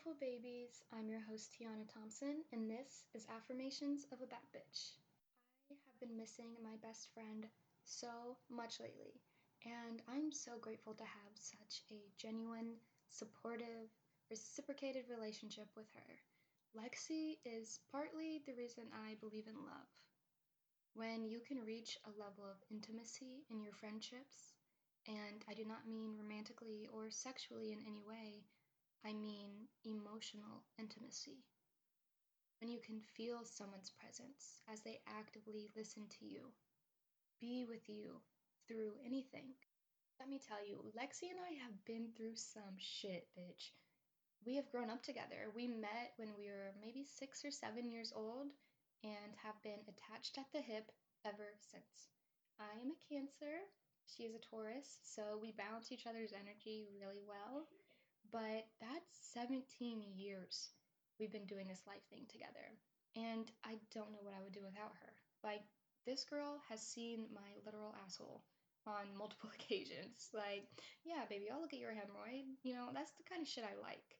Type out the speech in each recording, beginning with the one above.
beautiful babies. I'm your host, Tiana Thompson, and this is Affirmations of a Bad Bitch. I have been missing my best friend so much lately, and I'm so grateful to have such a genuine, supportive, reciprocated relationship with her. Lexi is partly the reason I believe in love. When you can reach a level of intimacy in your friendships, and I do not mean romantically or sexually in any way, I mean emotional intimacy. When you can feel someone's presence as they actively listen to you, be with you through anything. Let me tell you, Lexi and I have been through some shit, bitch. We have grown up together. We met when we were maybe six or seven years old and have been attached at the hip ever since. I am a Cancer, she is a Taurus, so we balance each other's energy really well. But that's 17 years we've been doing this life thing together. And I don't know what I would do without her. Like, this girl has seen my literal asshole on multiple occasions. Like, yeah, baby, I'll look at your hemorrhoid. You know, that's the kind of shit I like.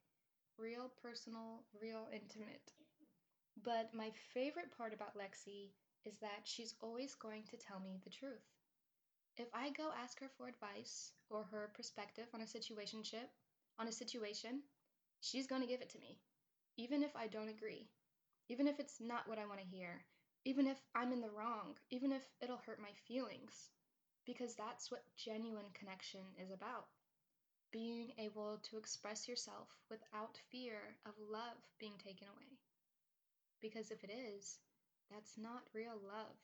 Real personal, real intimate. But my favorite part about Lexi is that she's always going to tell me the truth. If I go ask her for advice or her perspective on a situation, on a situation, she's going to give it to me, even if I don't agree, even if it's not what I want to hear, even if I'm in the wrong, even if it'll hurt my feelings, because that's what genuine connection is about. Being able to express yourself without fear of love being taken away. Because if it is, that's not real love.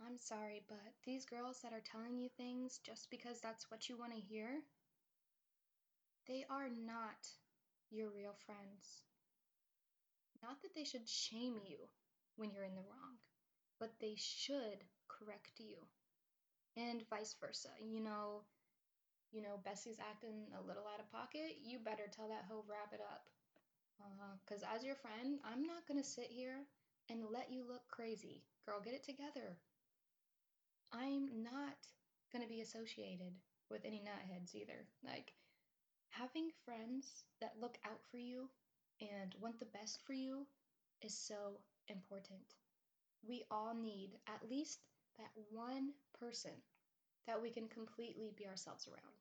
I'm sorry, but these girls that are telling you things just because that's what you want to hear, they are not your real friends. Not that they should shame you when you're in the wrong, but they should correct you. And vice versa. You know, you know, Bessie's acting a little out of pocket, you better tell that hoe wrap it up. Because uh, as your friend, I'm not going to sit here and let you look crazy. Girl, get it together. I'm not going to be associated with any nutheads either. Like, having friends that look out for you and want the best for you is so important. We all need at least that one person that we can completely be ourselves around.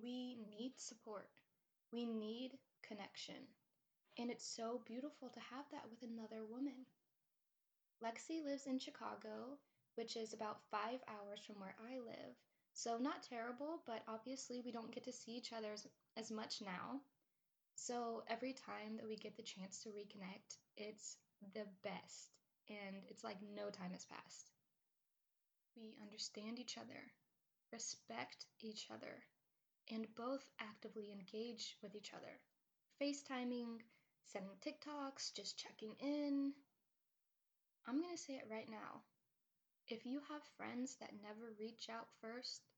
We need support. We need connection. And it's so beautiful to have that with another woman. Lexi lives in Chicago which is about five hours from where I live. So, not terrible, but obviously we don't get to see each other as, as much now. So, every time that we get the chance to reconnect, it's the best. And it's like no time has passed. We understand each other, respect each other, and both actively engage with each other. FaceTiming, sending TikToks, just checking in. I'm going to say it right now if you have friends that never reach out first,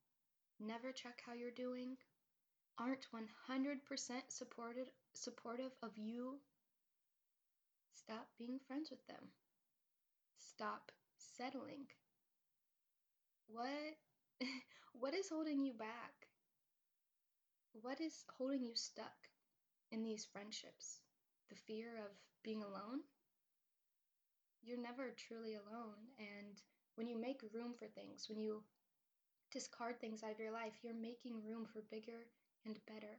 never check how you're doing, aren't 100% supported, supportive of you, stop being friends with them. Stop settling. What what is holding you back? What is holding you stuck in these friendships? The fear of being alone? You're never truly alone and when you make room for things, when you discard things out of your life, you're making room for bigger and better.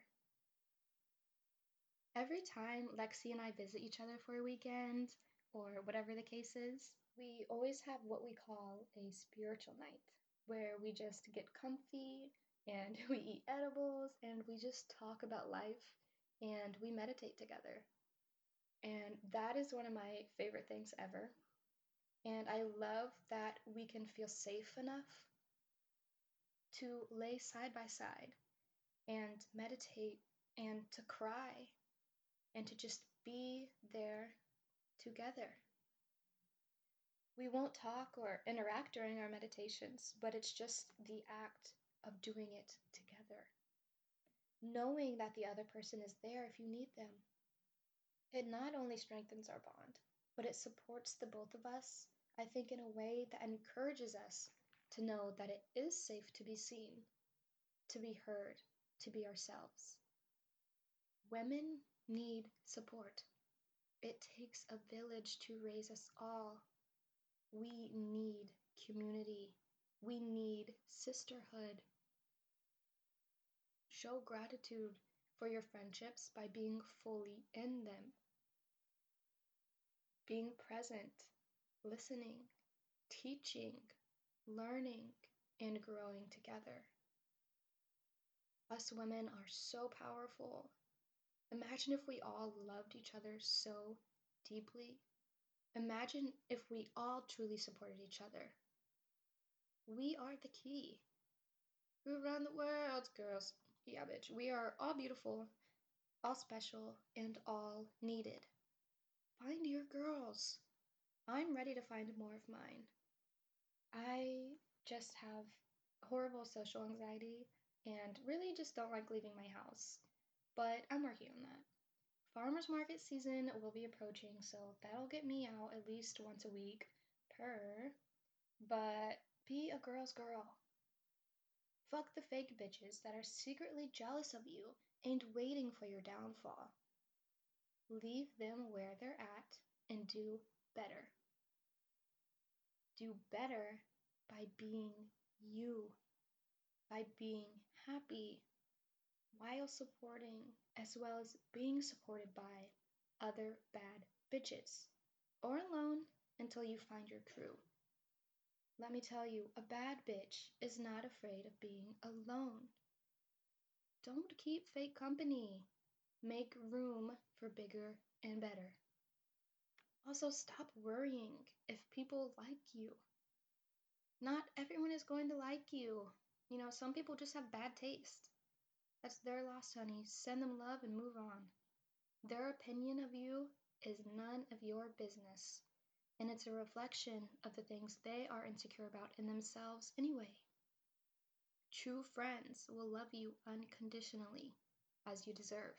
Every time Lexi and I visit each other for a weekend, or whatever the case is, we always have what we call a spiritual night, where we just get comfy and we eat edibles and we just talk about life and we meditate together. And that is one of my favorite things ever and I love that we can feel safe enough to lay side by side and meditate and to cry and to just be there together. We won't talk or interact during our meditations, but it's just the act of doing it together. Knowing that the other person is there if you need them. It not only strengthens our bond, but it supports the both of us I think, in a way that encourages us to know that it is safe to be seen, to be heard, to be ourselves. Women need support. It takes a village to raise us all. We need community. We need sisterhood. Show gratitude for your friendships by being fully in them. Being present, listening, teaching, learning, and growing together. Us women are so powerful. Imagine if we all loved each other so deeply. Imagine if we all truly supported each other. We are the key. We run the world, girls. Yeah, bitch. We are all beautiful, all special, and all needed. Find your girls. I'm ready to find more of mine. I just have horrible social anxiety and really just don't like leaving my house. But I'm working on that. Farmers market season will be approaching, so that'll get me out at least once a week per. But be a girl's girl. Fuck the fake bitches that are secretly jealous of you and waiting for your downfall. Leave them where they're at and do better. Do better by being you, by being happy while supporting as well as being supported by other bad bitches or alone until you find your crew. Let me tell you, a bad bitch is not afraid of being alone. Don't keep fake company. Make room for bigger and better. Also, stop worrying if people like you. Not everyone is going to like you. You know, some people just have bad taste. That's their loss, honey. Send them love and move on. Their opinion of you is none of your business, and it's a reflection of the things they are insecure about in themselves anyway. True friends will love you unconditionally, as you deserve.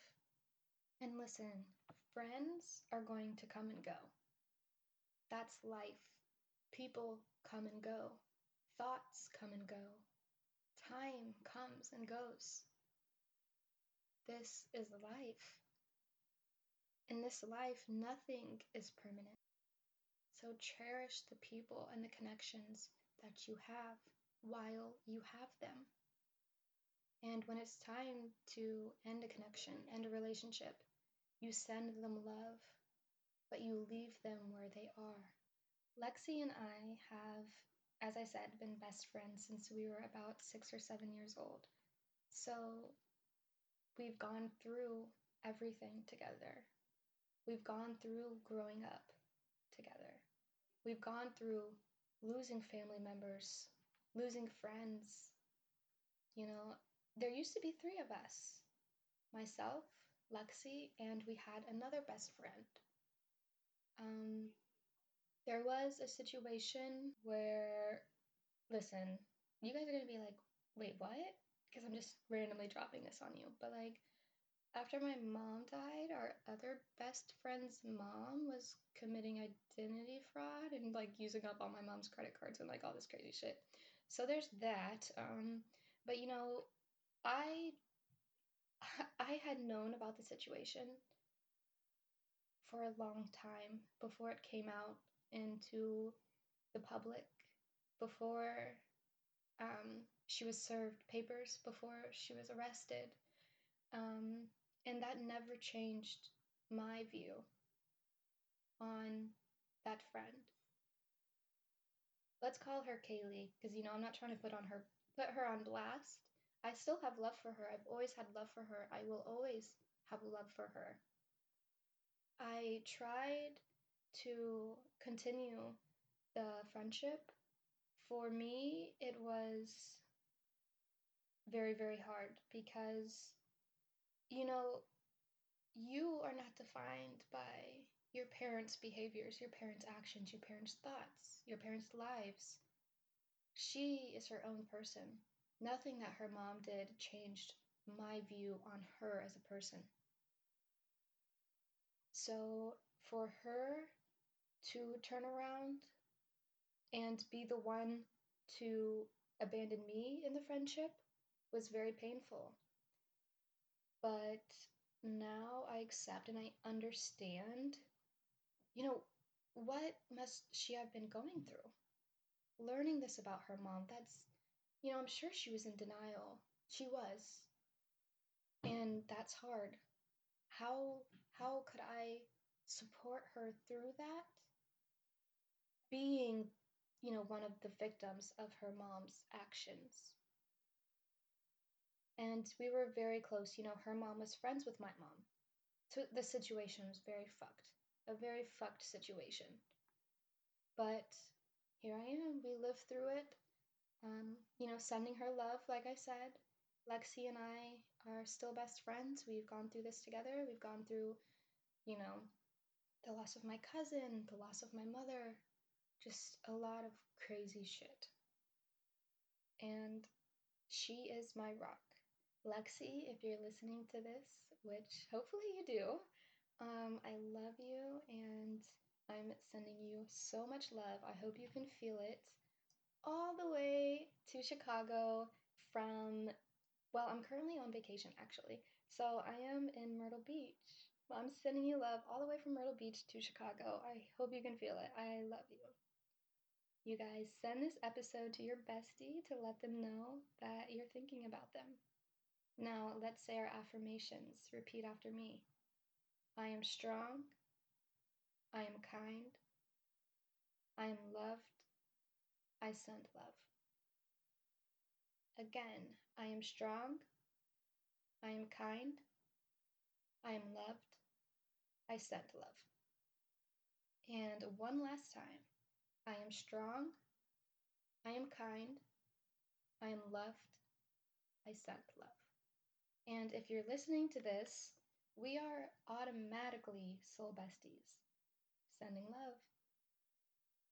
And listen, friends are going to come and go. That's life. People come and go. Thoughts come and go. Time comes and goes. This is life. In this life, nothing is permanent. So cherish the people and the connections that you have while you have them. And when it's time to end a connection, end a relationship, you send them love, but you leave them where they are. Lexi and I have, as I said, been best friends since we were about six or seven years old. So we've gone through everything together. We've gone through growing up together. We've gone through losing family members, losing friends. You know, there used to be three of us myself, Lexi, and we had another best friend. Um, there was a situation where, listen, you guys are gonna be like, wait, what? Because I'm just randomly dropping this on you. But like, after my mom died, our other best friend's mom was committing identity fraud and like using up all my mom's credit cards and like all this crazy shit. So there's that. Um, but you know, I I had known about the situation for a long time before it came out into the public, before um, she was served papers, before she was arrested. Um, and that never changed my view on that friend. Let's call her Kaylee, because you know I'm not trying to put on her put her on blast. I still have love for her. I've always had love for her. I will always have love for her. I tried to continue the friendship. For me, it was very, very hard because, you know, you are not defined by your parents' behaviors, your parents' actions, your parents' thoughts, your parents' lives. She is her own person. Nothing that her mom did changed my view on her as a person. So for her to turn around and be the one to abandon me in the friendship was very painful. But now I accept and I understand, you know, what must she have been going through? Learning this about her mom, that's, you know, I'm sure she was in denial. She was. And that's hard. How how could I support her through that? Being, you know, one of the victims of her mom's actions. And we were very close. You know, her mom was friends with my mom. So the situation was very fucked. A very fucked situation. But here I am. We lived through it. Um, you know, sending her love, like I said. Lexi and I are still best friends. We've gone through this together. We've gone through, you know, the loss of my cousin, the loss of my mother, just a lot of crazy shit. And she is my rock. Lexi, if you're listening to this, which hopefully you do, um, I love you and I'm sending you so much love. I hope you can feel it all the way to Chicago from, well, I'm currently on vacation actually. So I am in Myrtle Beach. Well, I'm sending you love all the way from Myrtle Beach to Chicago. I hope you can feel it. I love you. You guys send this episode to your bestie to let them know that you're thinking about them. Now, let's say our affirmations. Repeat after me I am strong. I am kind. I am loved. I send love. Again, I am strong. I am kind. I am loved. I send love. And one last time I am strong. I am kind. I am loved. I send love. And if you're listening to this, we are automatically soul besties. Sending love.